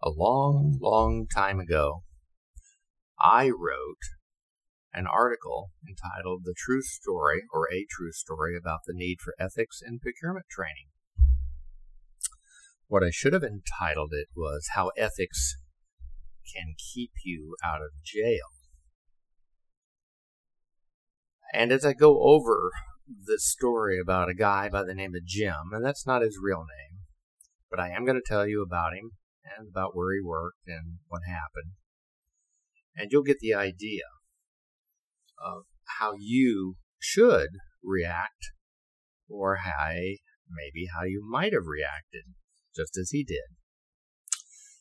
A long, long time ago, I wrote an article entitled The True Story or A True Story about the Need for Ethics in Procurement Training. What I should have entitled it was How Ethics Can Keep You Out of Jail. And as I go over this story about a guy by the name of Jim, and that's not his real name, but I am going to tell you about him and about where he worked and what happened. And you'll get the idea of how you should react or how maybe how you might have reacted just as he did.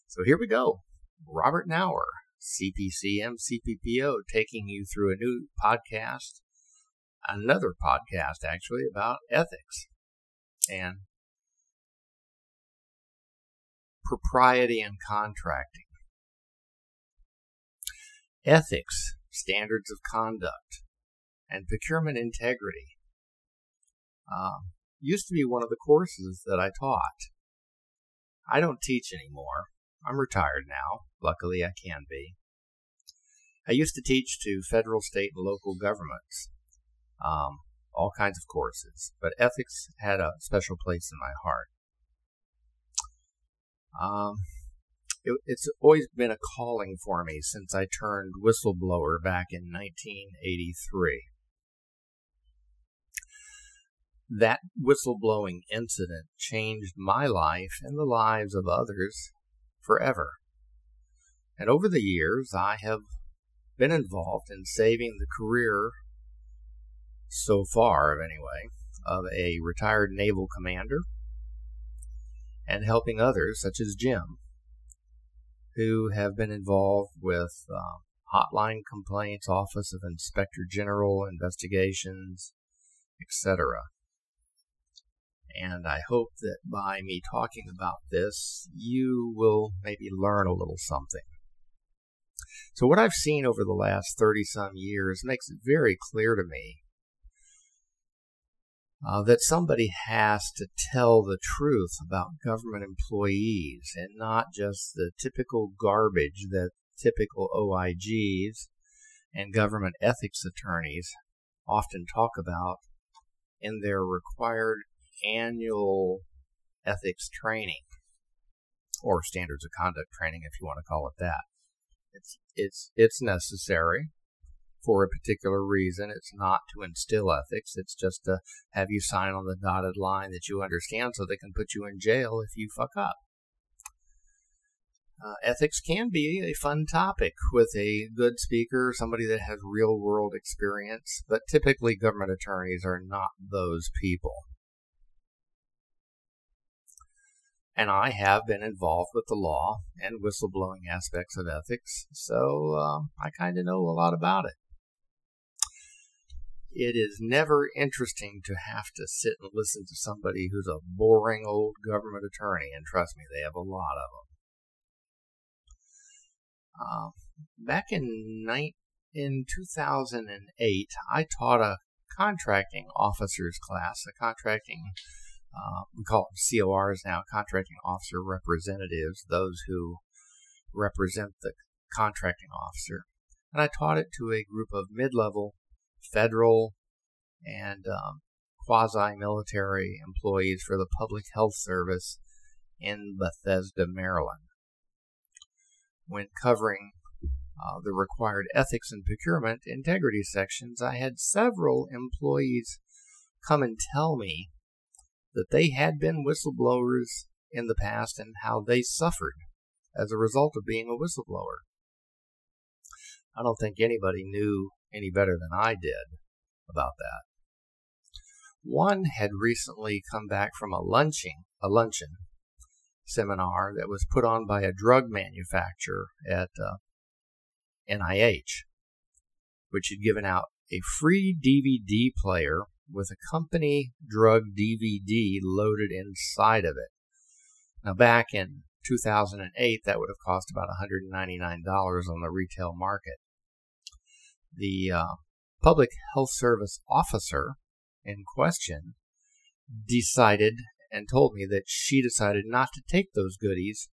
So here we go. Robert Knauer, CPCM CPPO, taking you through a new podcast, another podcast actually about ethics and propriety in contracting. Ethics, standards of conduct, and procurement integrity uh, used to be one of the courses that I taught. I don't teach anymore. I'm retired now. Luckily, I can be. I used to teach to federal, state, and local governments, um, all kinds of courses, but ethics had a special place in my heart. Um, it, it's always been a calling for me since I turned whistleblower back in 1983. That whistleblowing incident changed my life and the lives of others forever. And over the years, I have been involved in saving the career, so far anyway, of a retired naval commander and helping others, such as Jim, who have been involved with uh, hotline complaints, Office of Inspector General investigations, etc. And I hope that by me talking about this, you will maybe learn a little something. So, what I've seen over the last 30 some years makes it very clear to me uh, that somebody has to tell the truth about government employees and not just the typical garbage that typical OIGs and government ethics attorneys often talk about in their required annual ethics training or standards of conduct training if you want to call it that. It's it's it's necessary for a particular reason. It's not to instill ethics. It's just to have you sign on the dotted line that you understand so they can put you in jail if you fuck up. Uh, ethics can be a fun topic with a good speaker, somebody that has real world experience, but typically government attorneys are not those people. And I have been involved with the law and whistleblowing aspects of ethics, so uh, I kind of know a lot about it it is never interesting to have to sit and listen to somebody who's a boring old government attorney, and trust me, they have a lot of them. Uh, back in ni- in 2008, I taught a contracting officers class, a contracting uh, we call them CORs now, contracting officer representatives, those who represent the contracting officer. And I taught it to a group of mid-level federal and um, quasi military employees for the Public Health Service in Bethesda, Maryland. When covering uh, the required ethics and procurement integrity sections, I had several employees come and tell me that they had been whistleblowers in the past and how they suffered as a result of being a whistleblower. I don't think anybody knew any better than I did about that. One had recently come back from a lunching, a luncheon seminar that was put on by a drug manufacturer at uh, NIH, which had given out a free DVD player with a company drug DVD loaded inside of it. Now, back in 2008, that would have cost about $199 on the retail market the uh, public health service officer in question decided and told me that she decided not to take those goodies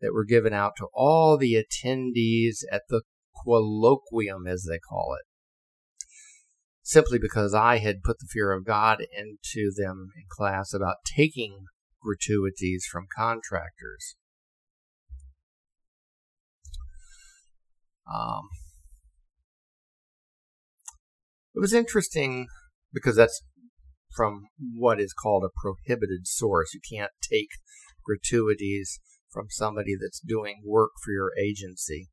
that were given out to all the attendees at the colloquium, as they call it, simply because I had put the fear of God into them in class about taking gratuities from contractors. Um, it was interesting because that's from what is called a prohibited source. You can't take gratuities from somebody that's doing work for your agency.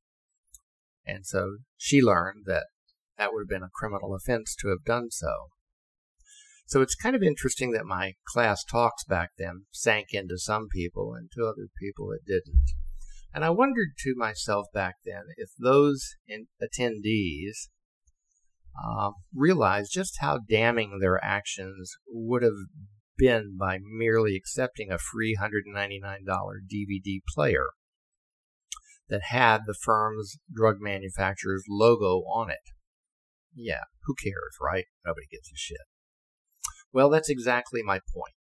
And so she learned that that would have been a criminal offense to have done so. So it's kind of interesting that my class talks back then sank into some people and to other people it didn't. And I wondered to myself back then if those attendees uh, realized just how damning their actions would have been by merely accepting a free $199 DVD player that had the firm's drug manufacturer's logo on it. Yeah, who cares, right? Nobody gives a shit. Well, that's exactly my point.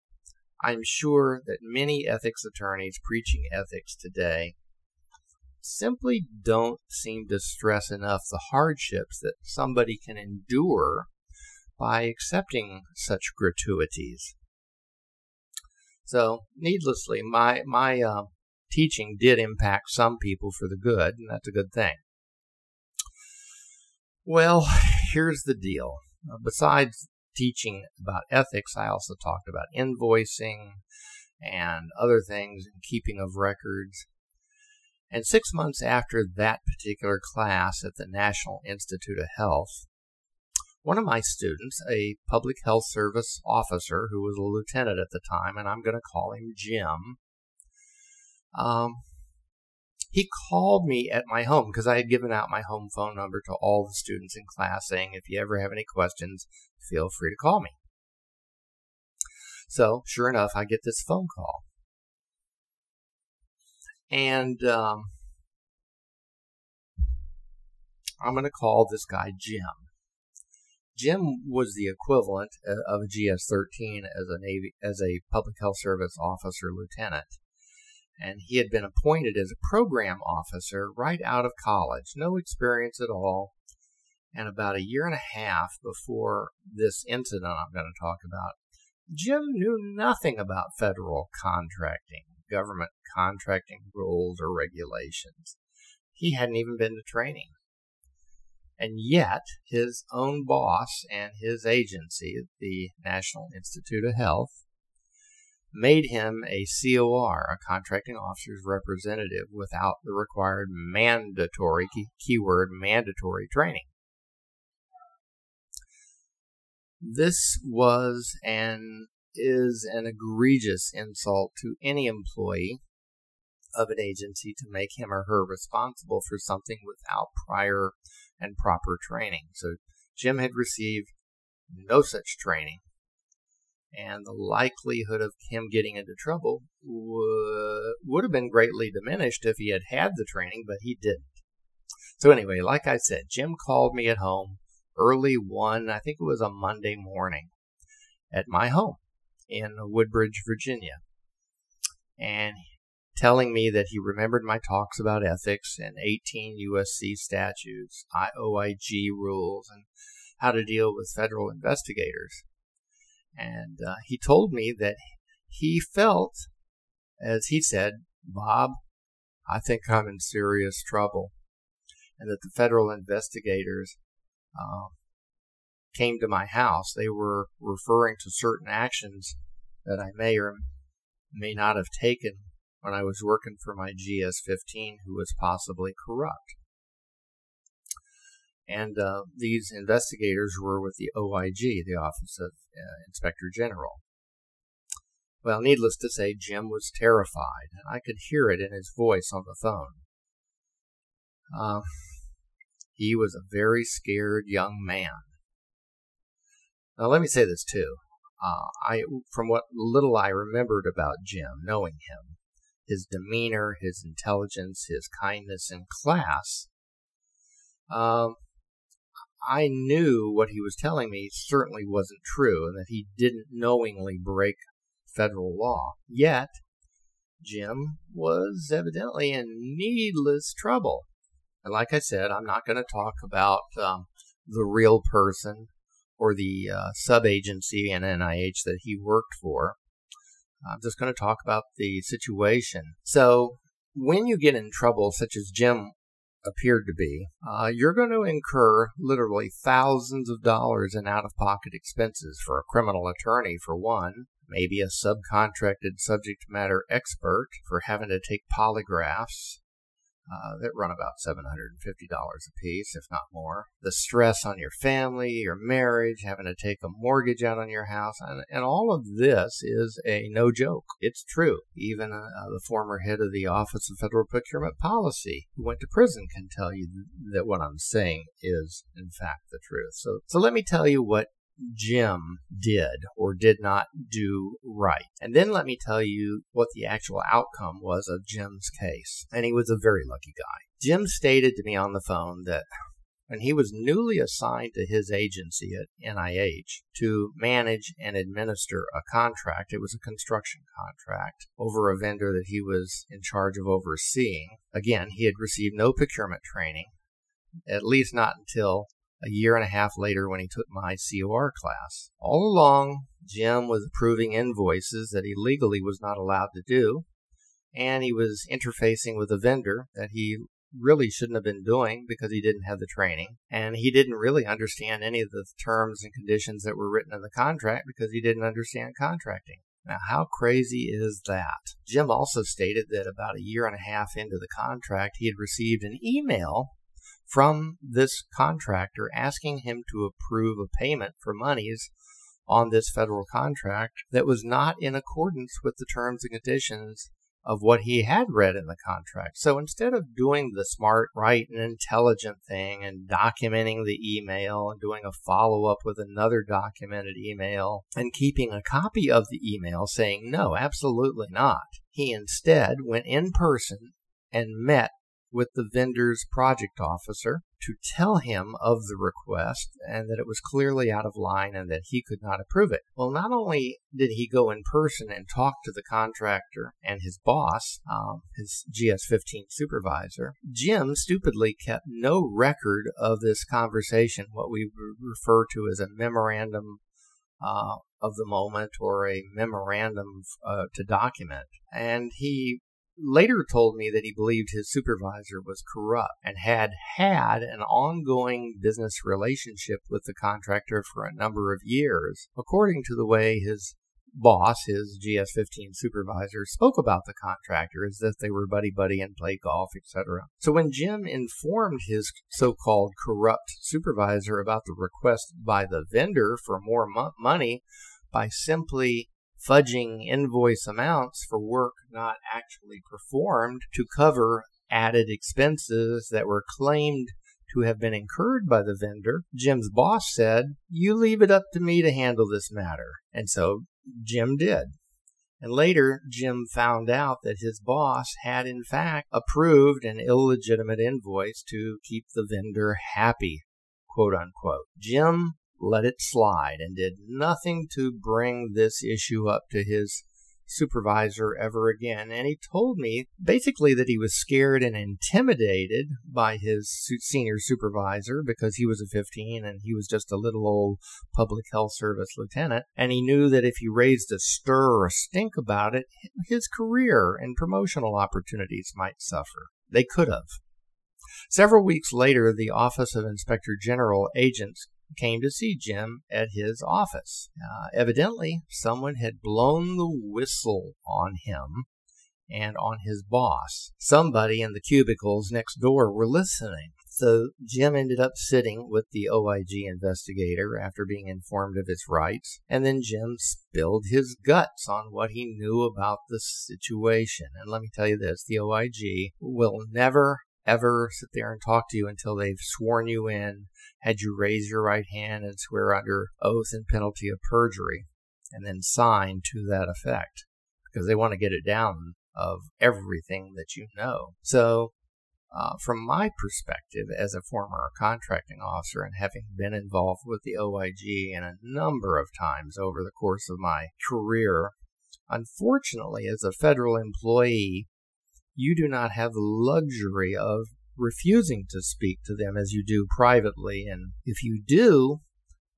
I'm sure that many ethics attorneys preaching ethics today simply don't seem to stress enough the hardships that somebody can endure by accepting such gratuities. So, needlessly, my my uh, teaching did impact some people for the good, and that's a good thing. Well, here's the deal. Uh, besides teaching about ethics, I also talked about invoicing and other things and keeping of records. And six months after that particular class at the National Institute of Health, one of my students, a public health service officer who was a lieutenant at the time, and I'm going to call him Jim, um, he called me at my home because I had given out my home phone number to all the students in class saying, if you ever have any questions, feel free to call me. So, sure enough, I get this phone call. And um, I'm going to call this guy Jim. Jim was the equivalent uh, of a GS-13 as a Navy as a public health service officer lieutenant, and he had been appointed as a program officer right out of college, no experience at all. And about a year and a half before this incident I'm going to talk about, Jim knew nothing about federal contracting, government contracting rules or regulations. He hadn't even been to training. And yet, his own boss and his agency, the National Institute of Health, made him a COR, a contracting officer's representative, without the required mandatory, keyword mandatory training. This was and is an egregious insult to any employee of an agency to make him or her responsible for something without prior and proper training. So Jim had received no such training, and the likelihood of him getting into trouble w- would have been greatly diminished if he had had the training, but he didn't. So anyway, like I said, Jim called me at home early one, I think it was a Monday morning, at my home in Woodbridge, Virginia. And telling me that he remembered my talks about ethics and 18 USC statutes, OIG rules, and how to deal with federal investigators. And uh, he told me that he felt, as he said, Bob, I think I'm in serious trouble. And that the federal investigators uh, came to my house. They were referring to certain actions that I may or may not have taken when I was working for my GS15 who was possibly corrupt. And uh, these investigators were with the OIG, the Office of uh, Inspector General. Well, needless to say, Jim was terrified, and I could hear it in his voice on the phone. Uh, he was a very scared young man. Now, let me say this too. Uh, I, from what little I remembered about Jim, knowing him, his demeanor, his intelligence, his kindness and class, um, I knew what he was telling me certainly wasn't true and that he didn't knowingly break federal law. Yet, Jim was evidently in needless trouble. And like I said, I'm not going to talk about um, the real person or the uh, sub agency NIH that he worked for. I'm just going to talk about the situation. So, when you get in trouble, such as Jim appeared to be, uh, you're going to incur literally thousands of dollars in out of pocket expenses for a criminal attorney, for one, maybe a subcontracted subject matter expert for having to take polygraphs uh, that run about $750 a piece, if not more. The stress on your family, your marriage, having to take a mortgage out on your house, and, and all of this is a no joke. It's true. Even uh, the former head of the Office of Federal Procurement Policy, who went to prison, can tell you that what I'm saying is, in fact, the truth. So, so let me tell you what Jim did or did not do right. And then let me tell you what the actual outcome was of Jim's case. And he was a very lucky guy. Jim stated to me on the phone that when he was newly assigned to his agency at NIH to manage and administer a contract, it was a construction contract over a vendor that he was in charge of overseeing. Again, he had received no procurement training, at least not until a year and a half later when he took my COR class. All along, Jim was approving invoices that he legally was not allowed to do, and he was interfacing with a vendor that he really shouldn't have been doing because he didn't have the training, and he didn't really understand any of the terms and conditions that were written in the contract because he didn't understand contracting. Now, how crazy is that? Jim also stated that about a year and a half into the contract, he had received an email from this contractor asking him to approve a payment for monies on this federal contract that was not in accordance with the terms and conditions of what he had read in the contract. So instead of doing the smart, right, and intelligent thing and documenting the email and doing a follow up with another documented email and keeping a copy of the email saying, no, absolutely not, he instead went in person and met with the vendor's project officer to tell him of the request and that it was clearly out of line and that he could not approve it. Well, not only did he go in person and talk to the contractor and his boss, um, his GS 15 supervisor, Jim stupidly kept no record of this conversation, what we refer to as a memorandum uh, of the moment or a memorandum uh, to document. And he later told me that he believed his supervisor was corrupt and had had an ongoing business relationship with the contractor for a number of years, according to the way his boss, his GS15 supervisor, spoke about the contractor as if they were buddy buddy and played golf, etc. So when Jim informed his so-called corrupt supervisor about the request by the vendor for more mo- money by simply fudging invoice amounts for work not actually performed to cover added expenses that were claimed to have been incurred by the vendor, Jim's boss said, You leave it up to me to handle this matter. And so Jim did. And later, Jim found out that his boss had in fact approved an illegitimate invoice to keep the vendor happy, quote unquote. Jim let it slide and did nothing to bring this issue up to his supervisor ever again. And he told me basically that he was scared and intimidated by his senior supervisor because he was a 15 and he was just a little old public health service lieutenant. And he knew that if he raised a stir or a stink about it, his career and promotional opportunities might suffer. They could have. Several weeks later, the Office of Inspector General agents came to see Jim at his office. Uh, evidently, someone had blown the whistle on him and on his boss. Somebody in the cubicles next door were listening. So Jim ended up sitting with the OIG investigator after being informed of his rights, and then Jim spilled his guts on what he knew about the situation. And let me tell you this the OIG will never ever sit there and talk to you until they've sworn you in, had you raise your right hand and swear under oath and penalty of perjury, and then sign to that effect because they want to get it down of everything that you know. So, uh, from my perspective as a former contracting officer and having been involved with the OIG in a number of times over the course of my career, Unfortunately, as a federal employee, you do not have the luxury of refusing to speak to them as you do privately. And if you do,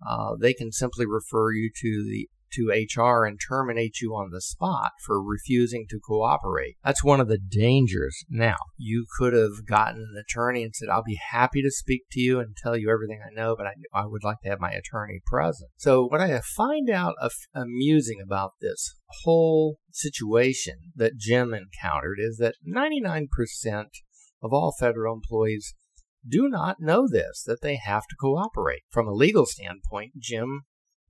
uh, they can simply refer you to the to HR and terminate you on the spot for refusing to cooperate. That's one of the dangers. Now, you could have gotten an attorney and said, I'll be happy to speak to you and tell you everything I know, but I, I would like to have my attorney present. So, what I find out amusing about this whole situation that Jim encountered is that 99% of all federal employees do not know this, that they have to cooperate. From a legal standpoint, Jim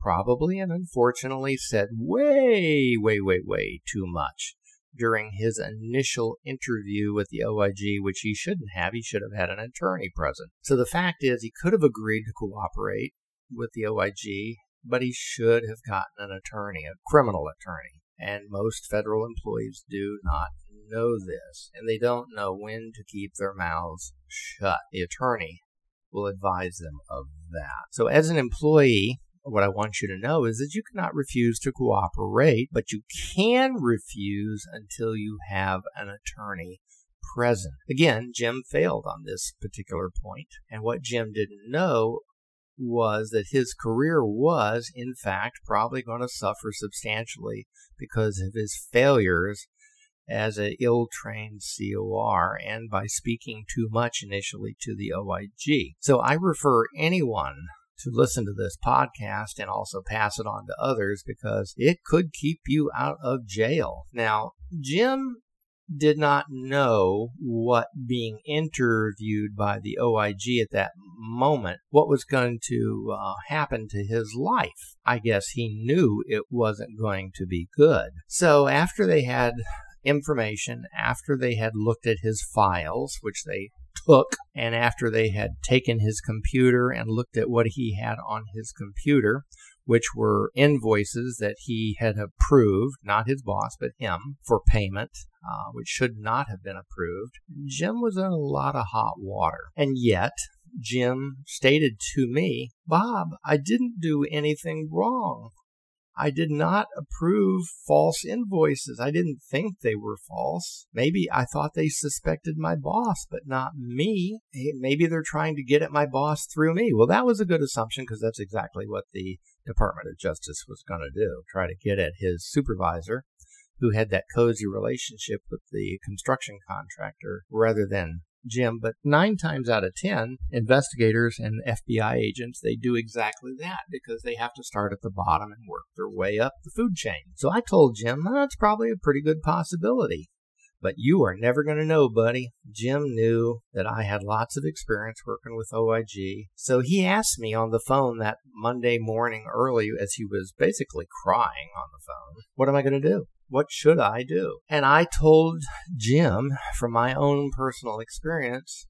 probably and unfortunately said way, way, way, way too much during his initial interview with the OIG, which he shouldn't have. He should have had an attorney present. So the fact is, he could have agreed to cooperate with the OIG, but he should have gotten an attorney, a criminal attorney. And most federal employees do not know this, and they don't know when to keep their mouths shut. The attorney will advise them of that. So, as an employee, what I want you to know is that you cannot refuse to cooperate, but you can refuse until you have an attorney present. Again, Jim failed on this particular point, and what Jim didn't know was that his career was, in fact, probably going to suffer substantially because of his failures as an ill trained COR and by speaking too much initially to the OIG. So I refer anyone to listen to this podcast and also pass it on to others because it could keep you out of jail. Now, Jim did not know what being interviewed by the OIG at that moment, what was going to uh, happen to his life. I guess he knew it wasn't going to be good. So after they had information, after they had looked at his files, which they took, and after they had taken his computer and looked at what he had on his computer, which were invoices that he had approved, not his boss, but him, for payment, uh, which should not have been approved, Jim was in a lot of hot water. And yet, Jim stated to me, Bob, I didn't do anything wrong. I did not approve false invoices. I didn't think they were false. Maybe I thought they suspected my boss, but not me. Maybe they're trying to get at my boss through me. Well, that was a good assumption because that's exactly what the Department of Justice was going to do try to get at his supervisor who had that cozy relationship with the construction contractor rather than Jim, but nine times out of ten, investigators and FBI agents, they do exactly that because they have to start at the bottom and work their way up the food chain. So I told Jim, that's probably a pretty good possibility. But you are never going to know, buddy. Jim knew that I had lots of experience working with OIG. So he asked me on the phone that Monday morning early as he was basically crying on the phone, What am I going to do? What should I do? And I told Jim from my own personal experience,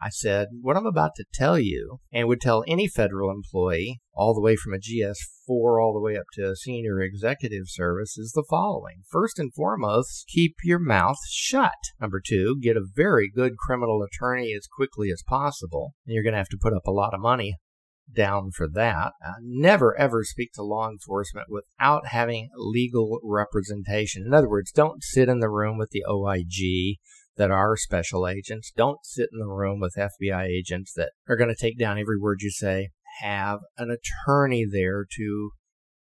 I said, What I'm about to tell you, and would tell any federal employee, all the way from a GS4 all the way up to a senior executive service, is the following. First and foremost, keep your mouth shut. Number two, get a very good criminal attorney as quickly as possible. And you're going to have to put up a lot of money down for that. Uh, never ever speak to law enforcement without having legal representation. In other words, don't sit in the room with the OIG that are special agents. Don't sit in the room with FBI agents that are going to take down every word you say. Have an attorney there to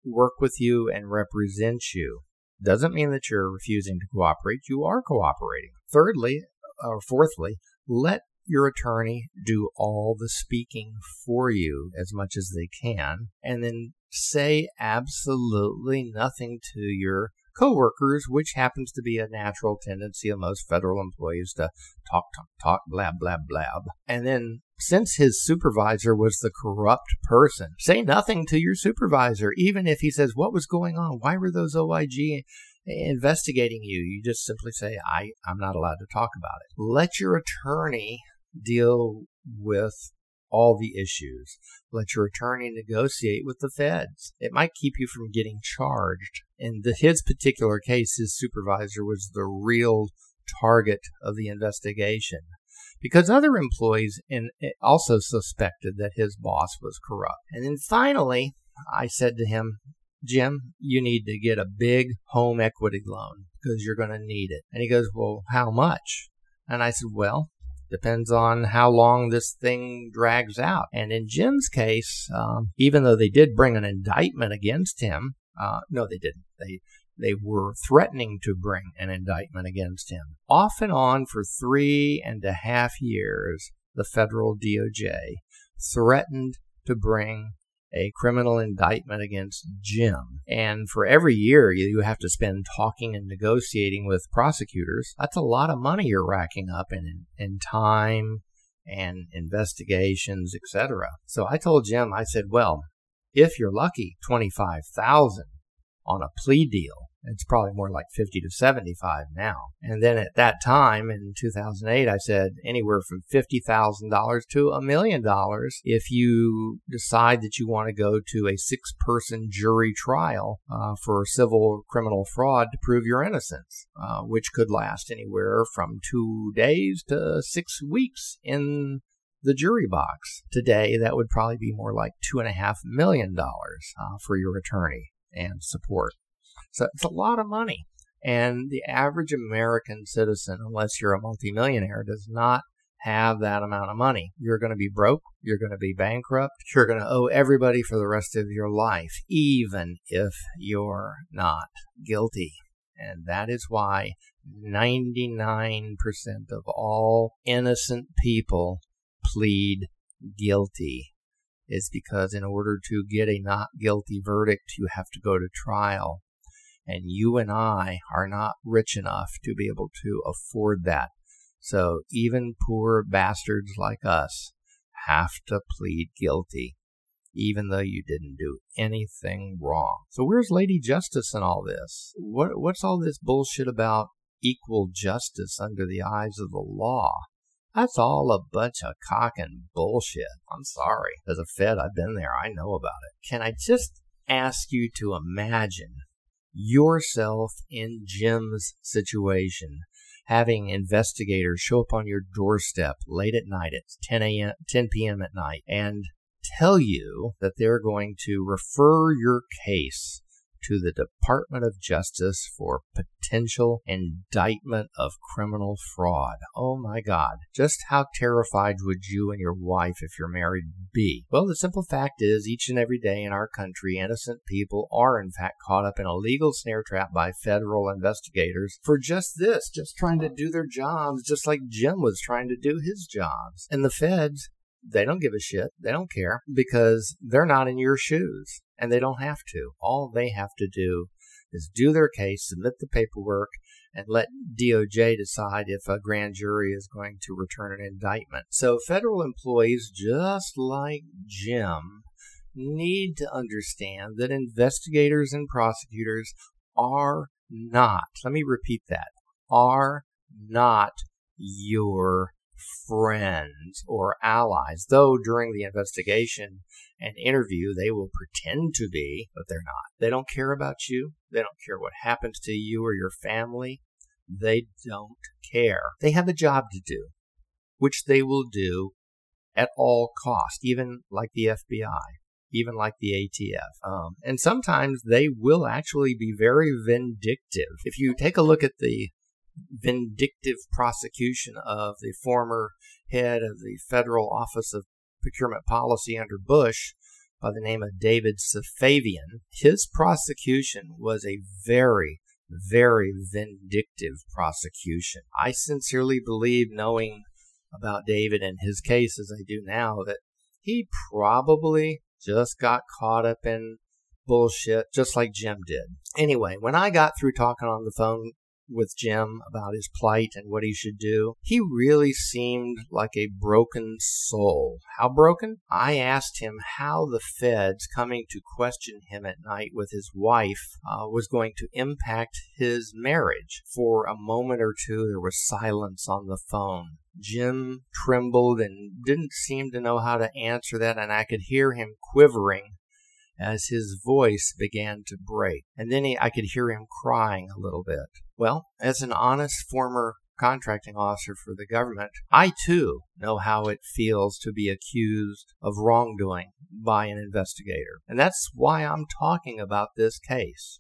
work with you and represent you. Doesn't mean that you're refusing to cooperate. You are cooperating. Thirdly, or fourthly, let your attorney do all the speaking for you as much as they can, and then say absolutely nothing to your coworkers, which happens to be a natural tendency of most federal employees to talk, talk, talk, blab, blab, blab. And then since his supervisor was the corrupt person, say nothing to your supervisor, even if he says, What was going on? Why were those OIG investigating you? You just simply say, I, I'm not allowed to talk about it. Let your attorney deal with all the issues. Let your attorney negotiate with the feds. It might keep you from getting charged. In the, his particular case, his supervisor was the real target of the investigation because other employees in, eh, also suspected that his boss was corrupt. And then finally, I said to him, Jim, you need to get a big home equity loan because you're going to need it. And he goes, Well, how much? And I said, Well, depends on how long this thing drags out. And in Jim's case, um, even though they did bring an indictment against him, uh, no, they didn't. They they were threatening to bring an indictment against him. Off and on for three and a half years, the federal DOJ threatened to bring a criminal indictment against Jim. And for every year you have to spend talking and negotiating with prosecutors, that's a lot of money you're racking up in, in time and investigations, etc. So I told Jim, I said, well, if you're lucky, 25,000 on a plea deal it's probably more like 50 to 75 now. And then at that time in 2008, I said anywhere from $50,000 to a million dollars if you decide that you want to go to a six person jury trial uh, for civil criminal fraud to prove your innocence, uh, which could last anywhere from two days to six weeks in the jury box. Today, that would probably be more like two and a half million dollars uh, for your attorney and support. So it's a lot of money. And the average American citizen, unless you're a multimillionaire, does not have that amount of money. You're going to be broke. You're going to be bankrupt. You're going to owe everybody for the rest of your life, even if you're not guilty. And that is why 99% of all innocent people plead guilty. It's because in order to get a not guilty verdict, you have to go to trial. And you and I are not rich enough to be able to afford that. So even poor bastards like us have to plead guilty, even though you didn't do anything wrong. So where's Lady Justice in all this? What, what's all this bullshit about equal justice under the eyes of the law? That's all a bunch of cock and bullshit. I'm sorry. As a Fed, I've been there. I know about it. Can I just ask you to imagine yourself in Jim's situation, having investigators show up on your doorstep late at night at 10 a.m., 10 p.m. at night and tell you that they're going to refer your case to the Department of Justice for potential indictment of criminal fraud. Oh my God. Just how terrified would you and your wife, if you're married, be? Well, the simple fact is, each and every day in our country, innocent people are in fact caught up in a legal snare trap by federal investigators for just this, just trying to do their jobs, just like Jim was trying to do his jobs. And the feds, they don't give a shit. They don't care because they're not in your shoes and they don't have to. All they have to do is do their case, submit the paperwork, and let DOJ decide if a grand jury is going to return an indictment. So federal employees, just like Jim, need to understand that investigators and prosecutors are not, let me repeat that, are not your friends or allies, though during the investigation and interview they will pretend to be, but they're not. They don't care about you. They don't care what happens to you or your family. They don't care. They have a job to do, which they will do at all cost, even like the FBI, even like the ATF. Um, and sometimes they will actually be very vindictive. If you take a look at the vindictive prosecution of the former head of the Federal Office of Procurement Policy under Bush by the name of David Safavian. His prosecution was a very, very vindictive prosecution. I sincerely believe, knowing about David and his case as I do now, that he probably just got caught up in bullshit just like Jim did. Anyway, when I got through talking on the phone with Jim about his plight and what he should do. He really seemed like a broken soul. How broken? I asked him how the feds coming to question him at night with his wife uh, was going to impact his marriage. For a moment or two, there was silence on the phone. Jim trembled and didn't seem to know how to answer that, and I could hear him quivering as his voice began to break. And then he, I could hear him crying a little bit. Well, as an honest former contracting officer for the government, I too know how it feels to be accused of wrongdoing by an investigator. And that's why I'm talking about this case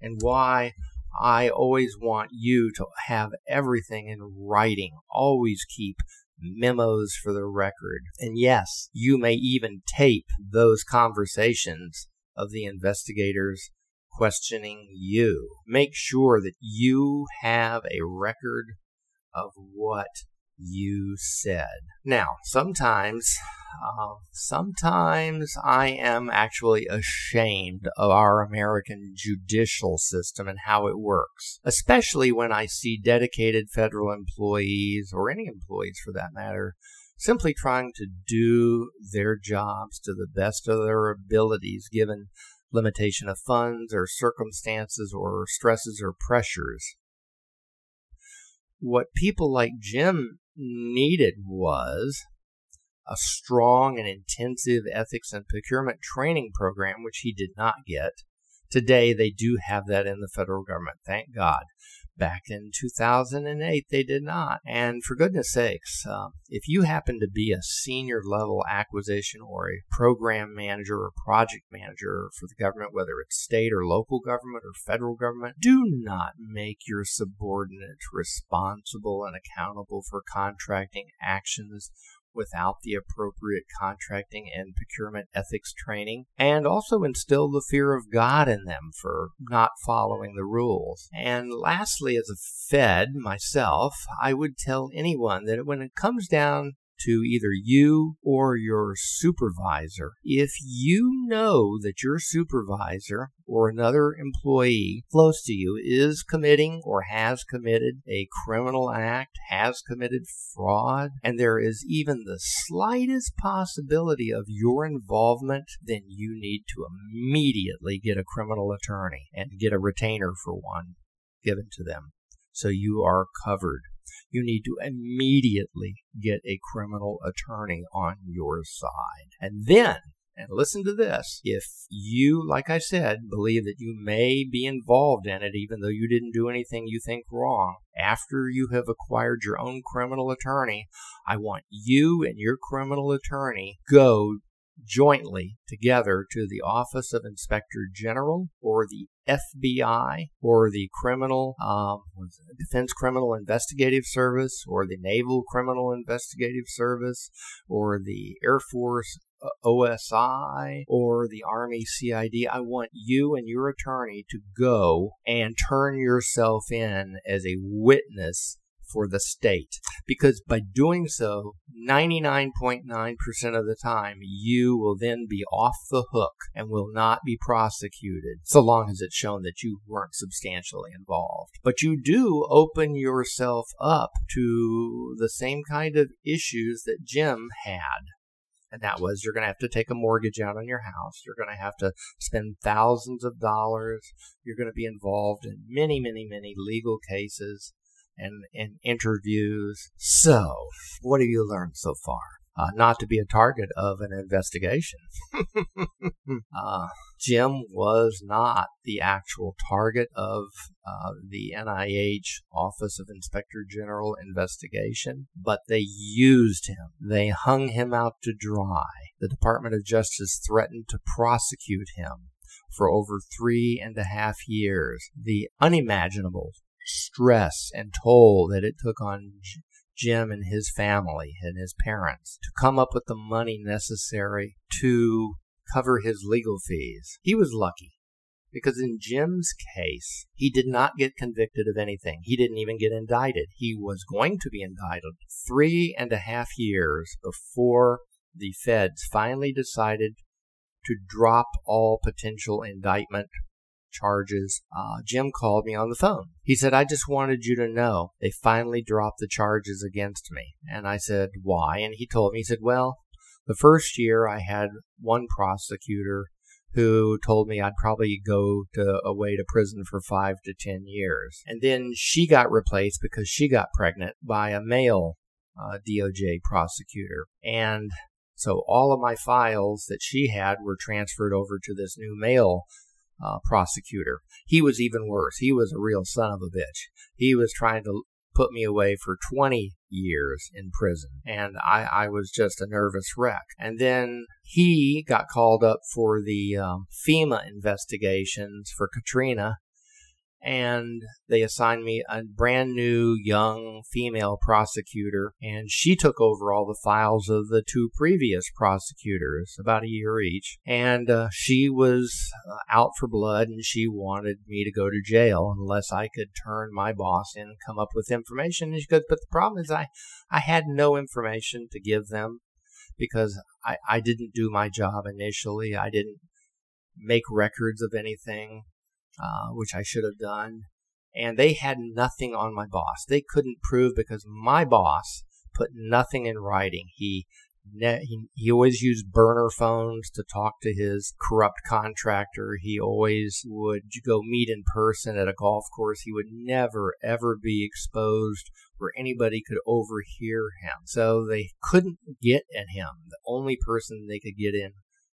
and why I always want you to have everything in writing. Always keep memos for the record. And yes, you may even tape those conversations of the investigators questioning you. Make sure that you have a record of what you said. Now, sometimes, uh, sometimes I am actually ashamed of our American judicial system and how it works, especially when I see dedicated federal employees or any employees for that matter simply trying to do their jobs to the best of their abilities given limitation of funds or circumstances or stresses or pressures. What people like Jim needed was a strong and intensive ethics and procurement training program, which he did not get. Today, they do have that in the federal government, thank God. Back in 2008, they did not. And for goodness sakes, uh, if you happen to be a senior level acquisition or a program manager or project manager for the government, whether it's state or local government or federal government, do not make your subordinates responsible and accountable for contracting actions without the appropriate contracting and procurement ethics training, and also instill the fear of God in them for not following the rules. And lastly, as a Fed myself, I would tell anyone that when it comes down to either you or your supervisor. If you know that your supervisor or another employee close to you is committing or has committed a criminal act, has committed fraud, and there is even the slightest possibility of your involvement, then you need to immediately get a criminal attorney and get a retainer for one given to them so you are covered you need to immediately get a criminal attorney on your side. And then, and listen to this, if you, like I said, believe that you may be involved in it, even though you didn't do anything you think wrong, after you have acquired your own criminal attorney, I want you and your criminal attorney go jointly together to the Office of Inspector General or the FBI or the Criminal um, Defense Criminal Investigative Service or the Naval Criminal Investigative Service or the Air Force uh, OSI or the Army CID. I want you and your attorney to go and turn yourself in as a witness for the state. Because by doing so, 99.9% of the time, you will then be off the hook and will not be prosecuted so long as it's shown that you weren't substantially involved. But you do open yourself up to the same kind of issues that Jim had and that was you're going to have to take a mortgage out on your house. You're going to have to spend thousands of dollars. You're going to be involved in many, many, many legal cases and, and interviews. So, what have you learned so far? Uh, not to be a target of an investigation. uh, Jim was not the actual target of uh, the NIH Office of Inspector General investigation, but they used him. They hung him out to dry. The Department of Justice threatened to prosecute him for over three and a half years. The unimaginable stress and toll that it took on Jim and his family and his parents to come up with the money necessary to cover his legal fees. He was lucky because in Jim's case, he did not get convicted of anything. He didn't even get indicted. He was going to be indicted three and a half years before the feds finally decided to drop all potential indictment charges. Uh, Jim called me on the phone. He said, I just wanted you to know they finally dropped the charges against me. And I said, why? And he told me, he said, well, the first year I had one prosecutor who told me I'd probably go to, away to prison for five to ten years. And then she got replaced because she got pregnant by a male uh, DOJ prosecutor. And so all of my files that she had were transferred over to this new male uh, prosecutor. He was even worse. He was a real son of a bitch. He was trying to put me away for 20 years in prison. And I, I was just a nervous wreck. And then he got called up for the um, FEMA investigations for Katrina and they assigned me a brand new young female prosecutor and she took over all the files of the two previous prosecutors about a year each and uh, she was uh, out for blood and she wanted me to go to jail unless i could turn my boss in and come up with information. And she goes but the problem is i i had no information to give them because i i didn't do my job initially. I didn't make records of anything uh, which I should have done. And they had nothing on my boss. They couldn't prove because my boss put nothing in writing. He he, he always used burner phones to talk to his corrupt contractor. He always would go meet in person at a golf course. He would never, ever be exposed where anybody could overhear him. So they couldn't get at him. The only person they could get in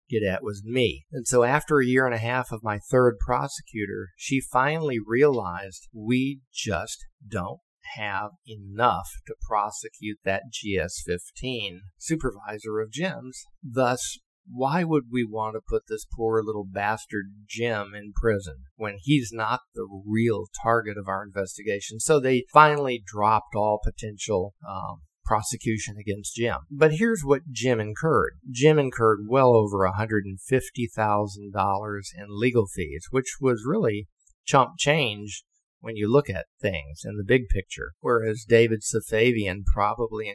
get at was me. And so after a year and a half of my third prosecutor, she finally realized we just don't have enough to prosecute that GS 15 supervisor of Jim's. Thus, why would we want to put this poor little bastard Jim in prison when he's not the real target of our investigation? So they finally dropped all potential um, prosecution against Jim. But here's what Jim incurred. Jim incurred well over $150,000 in legal fees, which was really chump change when you look at things in the big picture. Whereas David Safavian probably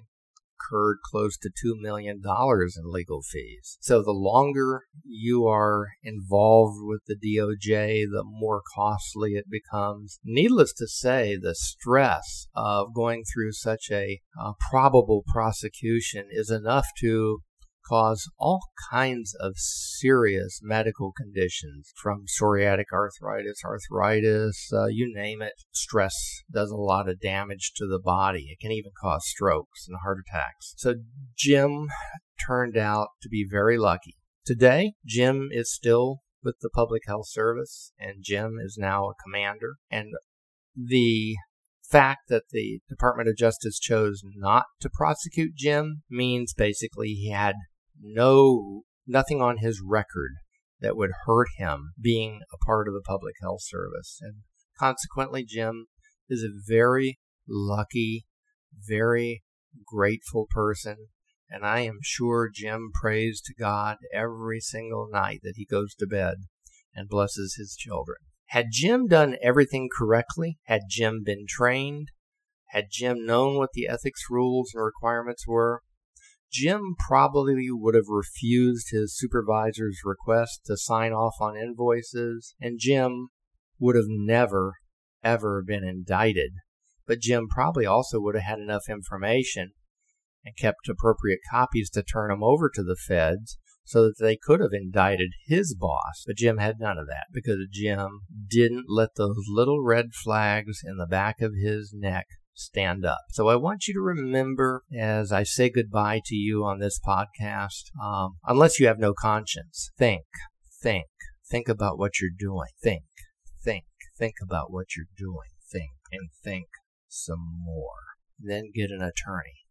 incurred close to $2 million in legal fees. So the longer you are involved with the DOJ, the more costly it becomes. Needless to say, the stress of going through such a uh, probable prosecution is enough to cause all kinds of serious medical conditions from psoriatic arthritis, arthritis, uh, you name it. Stress does a lot of damage to the body. It can even cause strokes and heart attacks. So Jim turned out to be very lucky. Today, Jim is still with the Public Health Service, and Jim is now a commander. And the fact that the Department of Justice chose not to prosecute Jim means basically he had no nothing on his record that would hurt him being a part of the public health service. And consequently, Jim is a very lucky, very grateful person. And I am sure Jim prays to God every single night that he goes to bed and blesses his children. Had Jim done everything correctly, had Jim been trained, had Jim known what the ethics rules and requirements were, Jim probably would have refused his supervisor's request to sign off on invoices, and Jim would have never, ever been indicted. But Jim probably also would have had enough information and kept appropriate copies to turn them over to the feds so that they could have indicted his boss. But Jim had none of that because Jim didn't let those little red flags in the back of his neck stand up. So I want you to remember as I say goodbye to you on this podcast, um, unless you have no conscience, think, think, think about what you're doing. Think, think, think about what you're doing. Think and think some more. Then get an attorney.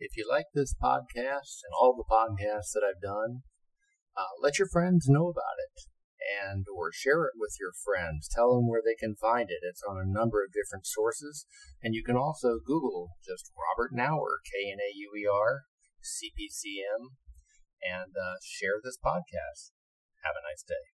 If you like this podcast and all the podcasts that I've done, uh, let your friends know about it and or share it with your friends. Tell them where they can find it. It's on a number of different sources, and you can also Google just Robert Knauer, K N A U E R, CPCM, and uh, share this podcast. Have a nice day.